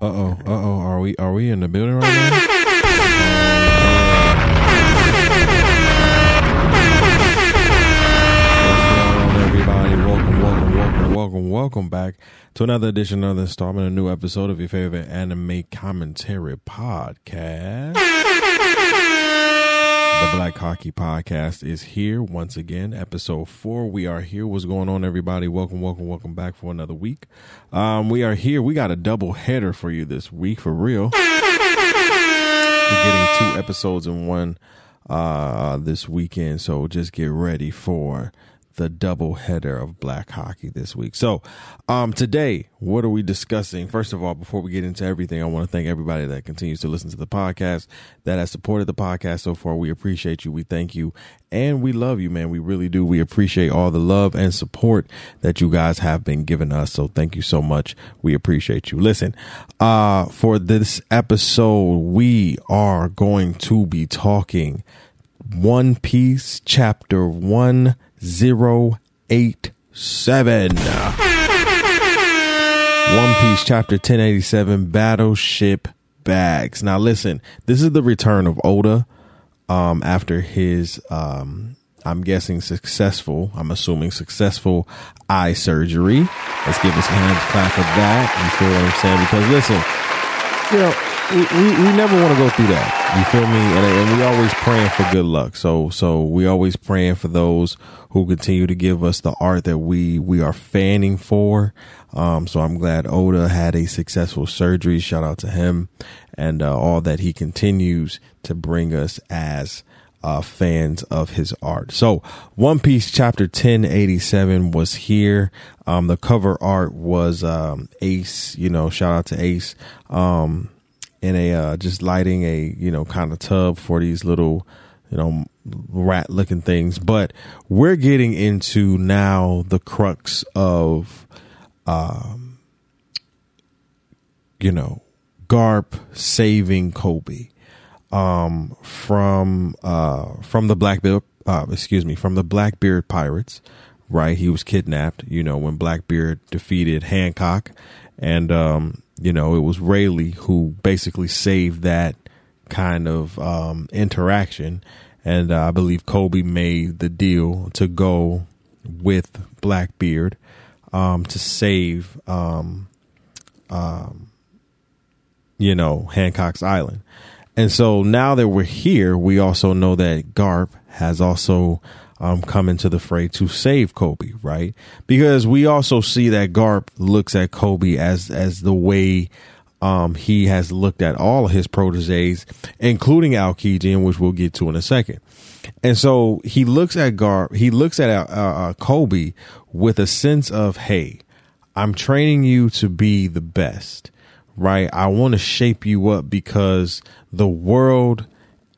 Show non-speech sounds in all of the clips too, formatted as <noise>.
Uh oh. Uh oh. Are we are we in the building right now? What's going on, everybody? Welcome, welcome, welcome, welcome, welcome back to another edition, another installment, a new episode of your favorite anime commentary podcast. The Black Haki Podcast is here once again, episode four. We are here. What's going on, everybody? Welcome, welcome, welcome back for another week. Um, we are here. We got a double header for you this week, for real. We're getting two episodes in one uh, this weekend, so just get ready for the double header of Black Haki this week. So, um, today, what are we discussing? First of all, before we get into everything, I want to thank everybody that continues to listen to the podcast, that has supported the podcast so far. We appreciate you. We thank you. And we love you, man. We really do. We appreciate all the love and support that you guys have been giving us. So thank you so much. We appreciate you. Listen, uh, for this episode, we are going to be talking One Piece chapter one zero eight seven. One Piece chapter 1087 Battleship Bags. Now listen, this is the return of Oda um after his um I'm guessing successful, I'm assuming successful eye surgery. Let's give us a hand clap for that. You feel what I'm saying? Because listen, you know, we, we, never want to go through that. You feel me? And, and we always praying for good luck. So so we always praying for those who continue to give us the art that we we are fanning for. Um, so I'm glad Oda had a successful surgery. Shout out to him and uh, all that he continues to bring us as uh, fans of his art. So One Piece chapter 1087 was here. Um, the cover art was, um, Ace, you know, shout out to Ace, um, in a, uh, just lighting a, you know, kind of tub for these little, you know, rat looking things. But we're getting into now the crux of, um, you know, Garp saving Koby um, from uh, from the Blackbeard, uh, excuse me, from the Blackbeard pirates. Right, he was kidnapped. You know when Blackbeard defeated Hancock, and um, you know it was Rayleigh who basically saved that kind of um, interaction. And uh, I believe Koby made the deal to go with Blackbeard um, to save, um, um, you know, Hancock's Island. And so now that we're here, we also know that Garp has also um, come into the fray to save Koby, right? Because we also see that Garp looks at Koby as as the way um, he has looked at all of his proteges, including Aokiji, which we'll get to in a second. And so he looks at Garp, he looks at uh, uh, Koby with a sense of, hey, I'm training you to be the best right? I want to shape you up because the world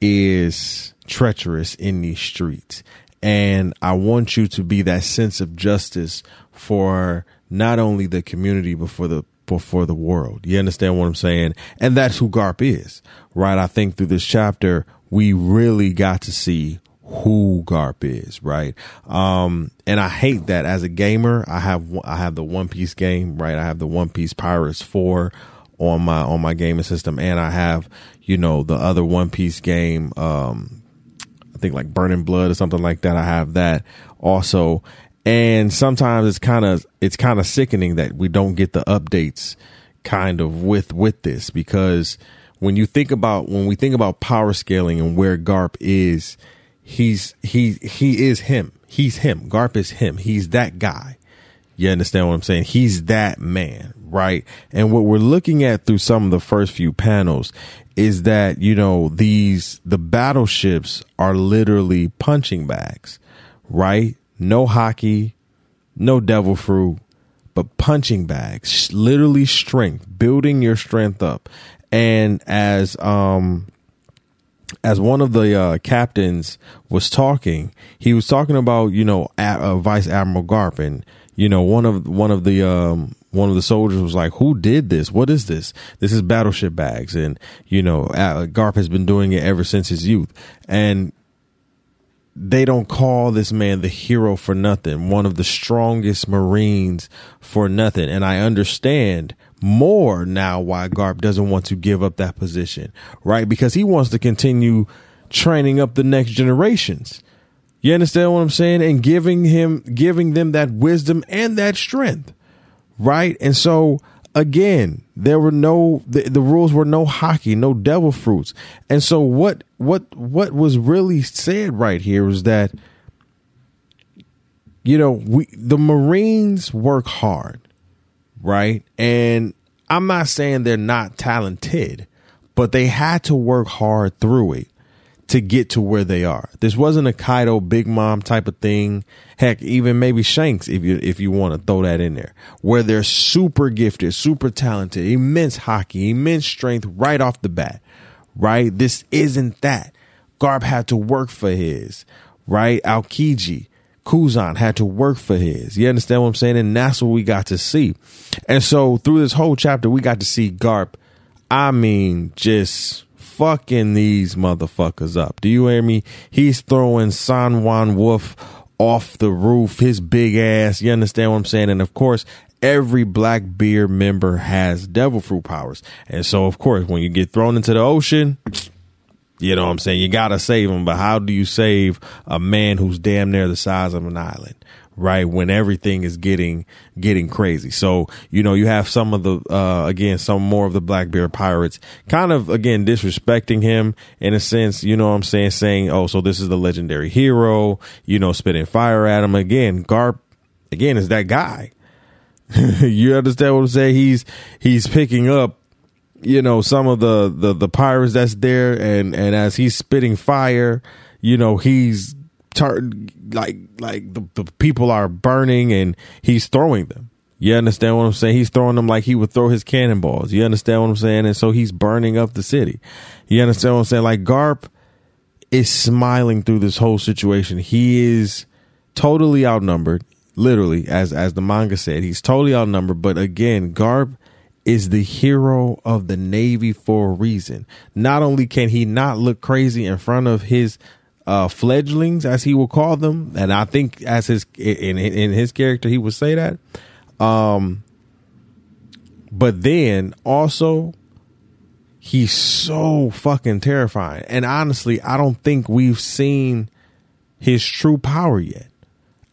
is treacherous in these streets. And I want you to be that sense of justice for not only the community, but for the, for the world. You understand what I'm saying? And that's who Garp is, right? I think through this chapter, we really got to see who Garp is, right? Um, and I hate that as a gamer, I have, I have the One Piece game, right? I have the One Piece Pirates 4 on my on my gaming system, and I have you know the other One Piece game. Um, think like Burning Blood or something like that. I have that also, and sometimes it's kind of it's kind of sickening that we don't get the updates kind of with with this because when you think about when we think about power scaling and where Garp is, he's he he is him. He's him. Garp is him. He's that guy. You understand what I'm saying? He's that man, right? And what we're looking at through some of the first few panels is that, you know, these, the battleships are literally punching bags, right? No Haki, no devil fruit, but punching bags, literally strength, building your strength up. And as, um, as one of the uh, captains was talking, he was talking about you know uh, Vice Admiral Garp, and you know one of one of the um, one of the soldiers was like, "Who did this? What is this? This is battleship bags." And you know, Garp has been doing it ever since his youth. And they don't call this man the hero for nothing, one of the strongest Marines for nothing. And I understand more now why Garp doesn't want to give up that position, right? Because he wants to continue training up the next generations. You understand what I'm saying? And giving him, giving them that wisdom and that strength, right? And so again, there were no the, the, rules were no Haki, no devil fruits. And so what what what was really said right here was that you know, we the Marines work hard, right? And I'm not saying they're not talented, but they had to work hard through it to get to where they are. This wasn't a Kaido Big Mom type of thing. Heck, even maybe Shanks, if you if you want to throw that in there, where they're super gifted, super talented, immense Haki, immense strength right off the bat. Right? This isn't that. Garp had to work for his. Right? Aokiji, Kuzan had to work for his. You understand what I'm saying? And that's what we got to see. And so through this whole chapter, we got to see Garp. I mean, just fucking these motherfuckers up. Do you hear me? He's throwing San Juan Wolf off the roof, his big ass. You understand what I'm saying? And of course, every Blackbeard member has devil fruit powers. And so, of course, when you get thrown into the ocean, you know what I'm saying? You gotta save him, but how do you save a man who's damn near the size of an island? Right? When everything is getting getting crazy. So, you know, you have some of the uh again, some more of the Blackbeard pirates kind of again disrespecting him in a sense, you know what I'm saying, saying, "Oh, so this is the legendary hero," you know, spitting fire at him again. Garp again is that guy. <laughs> you understand what I'm saying? He's he's picking up you know some of the the the pirates that's there and and as he's spitting fire, you know, he's tar- like like the, the people are burning and he's throwing them. You understand what I'm saying? He's throwing them like he would throw his cannonballs. You understand what I'm saying? And so he's burning up the city. You understand what I'm saying? Like Garp is smiling through this whole situation. He is totally outnumbered, literally, as as the manga said. He's totally outnumbered. But again, Garp is the hero of the Navy for a reason. Not only can he not look crazy in front of his uh, fledglings, as he will call them, and I think as his in in his character he would say that. Um, but then also he's so fucking terrifying, and honestly, I don't think we've seen his true power yet.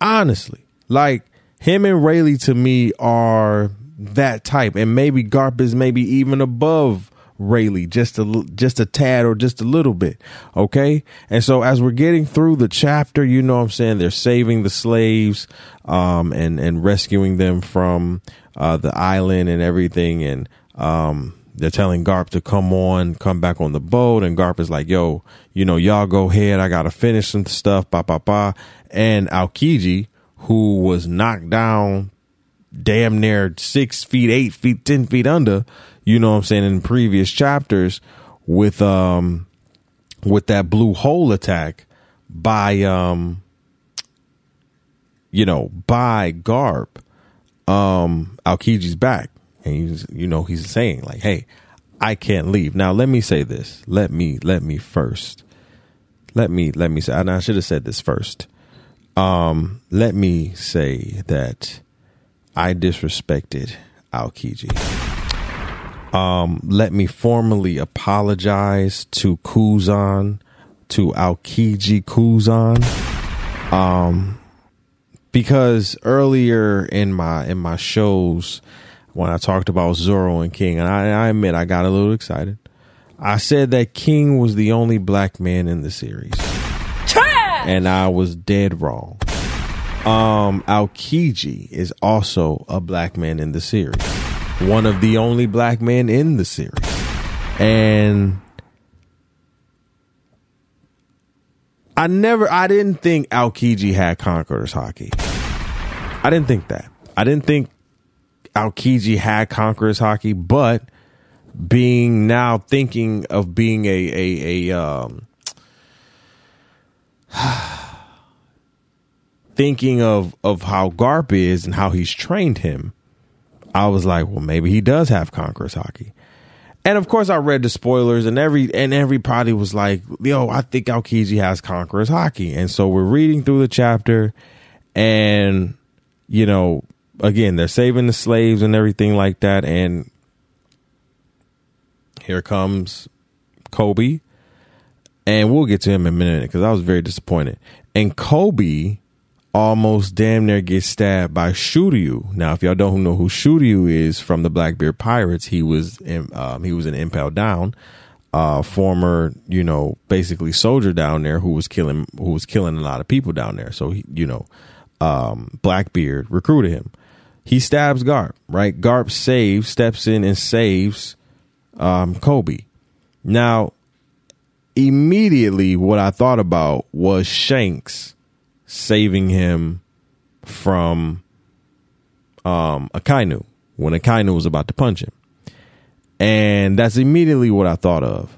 Honestly, like him and Rayleigh to me are that type, and maybe Garp is maybe even above Rayleigh just a just a tad or just a little bit. Okay. And so as we're getting through the chapter, you know what I'm saying? They're saving the slaves, um, and, and rescuing them from, uh, the island and everything. And, um, they're telling Garp to come on, come back on the boat. And Garp is like, yo, you know, y'all go ahead. I got to finish some stuff. Ba, ba, ba. And Aokiji, who was knocked down damn near six feet, eight feet, 10 feet under, you know what I'm saying, in previous chapters with, um, with that blue hole attack by, um, you know, by Garp, um, Aokiji's back. And he's, you know, he's saying like, Hey, I can't leave. Now, let me say this. Let me, let me first, let me, let me say, I should have said this first. Um, let me say that I disrespected Aokiji. Um, let me formally apologize to Kuzan, to Aokiji Kuzan. Um, because earlier in my in my shows when I talked about Zoro and King, and I, I admit I got a little excited. I said that King was the only black man in the series, Trash! and I was dead wrong. Um, Aokiji is also a black man in the series one of the only black men in the series. And I never, I didn't think Aokiji had Conqueror's Haki. I didn't think that. I didn't think Aokiji had Conqueror's Haki, but being now thinking of being a, a, a, um, <sighs> thinking of, of how Garp is and how he's trained him, I was like, well, maybe he does have Conqueror's Haki. And of course, I read the spoilers, and every and everybody was like, "Yo, I think Aokiji has Conqueror's Haki." And so we're reading through the chapter, and you know, again, they're saving the slaves and everything like that. And here comes Koby, and we'll get to him in a minute because I was very disappointed. And Koby almost damn near gets stabbed by Shuryu. Now, if y'all don't know who Shuryu is from the Blackbeard Pirates, he was in, um, he was an Impel Down, uh, former you know basically soldier down there who was killing who was killing a lot of people down there. So he, you know, um, Blackbeard recruited him. He stabs Garp. Right, Garp saves, steps in and saves um, Koby. Now, immediately, what I thought about was Shanks saving him from um, Akainu when Akainu was about to punch him. And that's immediately what I thought of.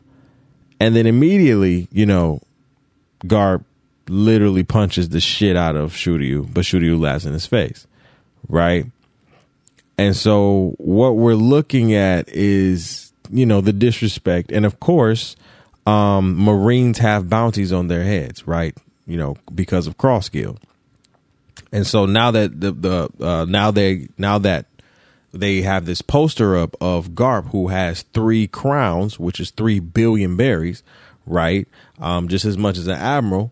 And then immediately, you know, Garp literally punches the shit out of Shuryu, but Shuryu laughs in his face. Right? And so what we're looking at is, you know, the disrespect. And of course, um, Marines have bounties on their heads, right? You know, because of cross guild. And so now that the the uh, now they now that they have this poster up of Garp who has three crowns, which is three billion berries, right? Um, just as much as an admiral.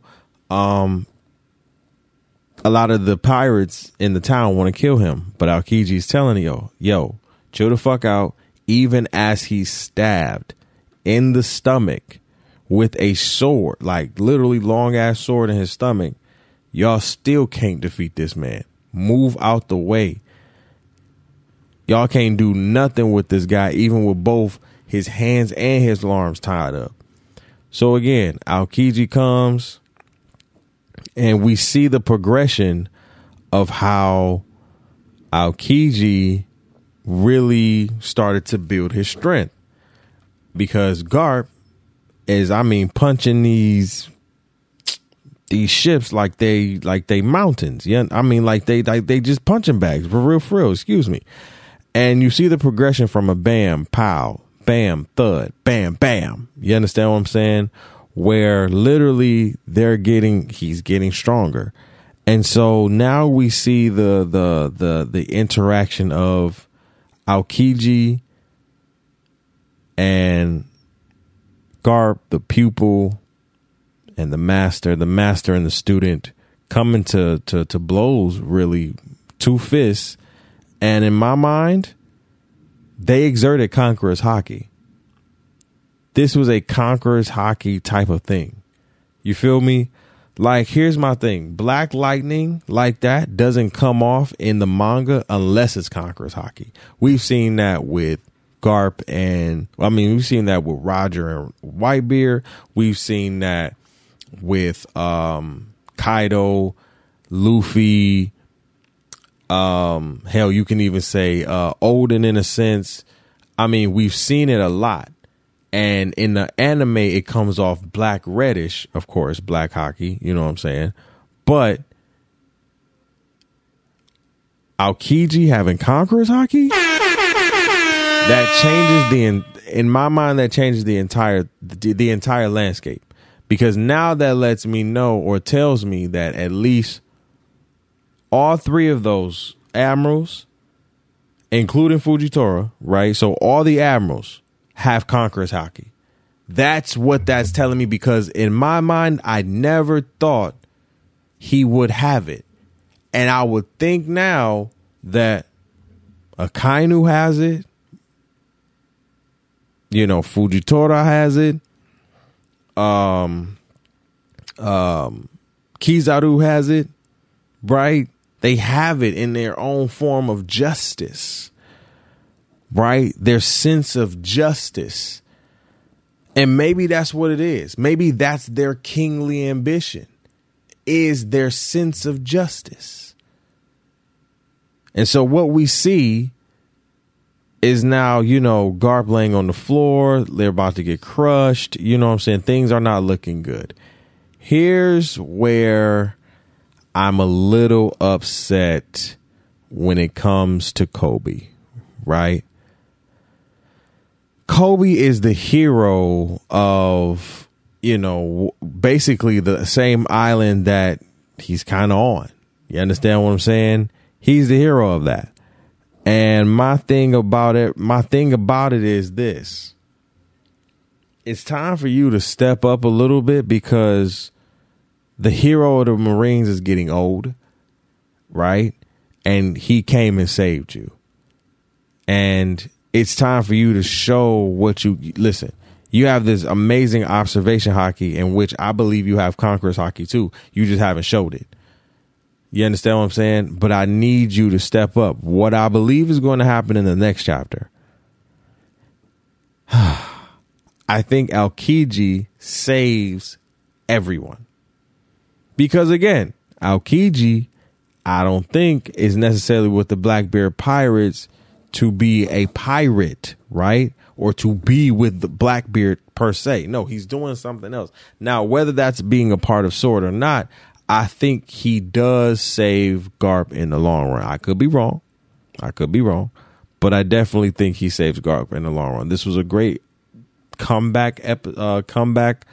Um, a lot of the pirates in the town want to kill him, but Aokiji's telling yo, yo, chill the fuck out. Even as he's stabbed in the stomach with a sword, like literally long ass sword in his stomach, y'all still can't defeat this man. Move out the way. Y'all can't do nothing with this guy, even with both his hands and his arms tied up. So again, Aokiji comes and we see the progression of how Aokiji really started to build his strength. Because Garp is I mean punching these these ships like they like they mountains. Yeah, I mean like they like they just punching bags for real, for real. Excuse me. And you see the progression from a bam, pow, bam, thud, bam, bam. You understand what I'm saying? Where literally they're getting, he's getting stronger, and so now we see the the the the interaction of Aokiji and Garp, the pupil, and the master, the master and the student coming to, to, to blows really two fists. And in my mind, they exerted Conqueror's Haki. This was a Conqueror's Haki type of thing. You feel me? Like, here's my thing Black Lightning, like that, doesn't come off in the manga unless it's Conqueror's Haki. We've seen that with Garp and I mean we've seen that with Roger and Whitebeard. We've seen that with um Kaido, Luffy, um hell you can even say uh Oden in a sense. I mean we've seen it a lot. And in the anime it comes off black reddish, of course, black Haki, you know what I'm saying? But Aokiji having Conqueror's Haki? That changes the in, in my mind that changes the entire the, the entire landscape because now that lets me know or tells me that at least all three of those admirals including Fujitora, right? So all the admirals have Conqueror's Haki That's what that's telling me because in my mind I never thought he would have it. And I would think now that Akainu has it, you know, Fujitora has it. Um, um, Kizaru has it, right? They have it in their own form of justice, right? Their sense of justice. And maybe that's what it is. Maybe that's their kingly ambition is their sense of justice. And so what we see is now, you know, Garp laying on the floor. They're about to get crushed. You know what I'm saying? Things are not looking good. Here's where I'm a little upset when it comes to Koby, right? Koby is the hero of, you know, basically the same island that he's kind of on. You understand what I'm saying? He's the hero of that. And my thing about it, my thing about it is this. It's time for you to step up a little bit because the hero of the Marines is getting old, right? And he came and saved you. And it's time for you to show what you listen. You have this amazing observation Haki in which I believe you have conquerors Haki too. You just haven't showed it. You understand what I'm saying? But I need you to step up. What I believe is going to happen in the next chapter. <sighs> I think Aokiji saves everyone. Because again, Aokiji, I don't think is necessarily with the Blackbeard Pirates to be a pirate, right? Or to be with the Blackbeard per se. No, he's doing something else. Now, whether that's being a part of Sword or not, I think he does save Garp in the long run. I could be wrong. I could be wrong. But I definitely think he saves Garp in the long run. This was a great comeback ep- uh, comeback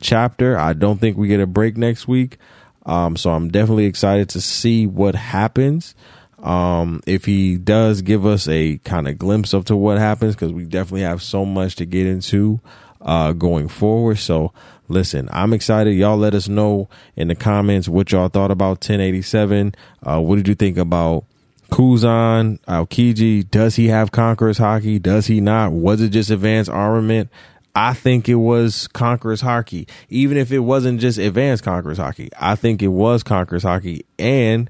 chapter. I don't think we get a break next week. Um, so I'm definitely excited to see what happens. Um, if he does give us a kind of glimpse of to what happens, because we definitely have so much to get into uh, going forward. So listen, I'm excited. Y'all let us know in the comments what y'all thought about 1087. Uh, what did you think about Kuzan, Aokiji? Does he have Conquerors Haki? Does he not? Was it just advanced armament? I think it was Conquerors Haki. Even if it wasn't just advanced Conquerors Haki, I think it was Conquerors Haki. And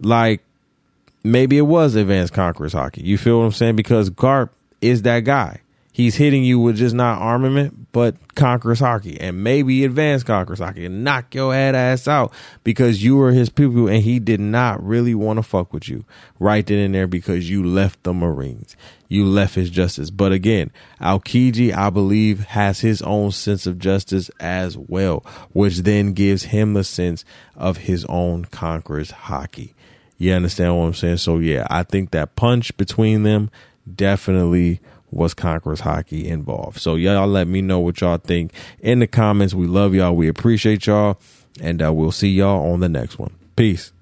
like maybe it was advanced Conquerors Haki. You feel what I'm saying? Because Garp is that guy he's hitting you with just not armament, but Conquerors Haki and maybe advanced Conquerors Haki and knock your head ass out because you were his people and he did not really want to fuck with you right then and there because you left the Marines. You left his justice. But again, Aokiji, I believe, has his own sense of justice as well, which then gives him a sense of his own Conquerors Haki. You understand what I'm saying? So yeah, I think that punch between them definitely was Conquerors Haki involved. So y'all let me know what y'all think in the comments. We love y'all. We appreciate y'all. And uh, we'll see y'all on the next one. Peace.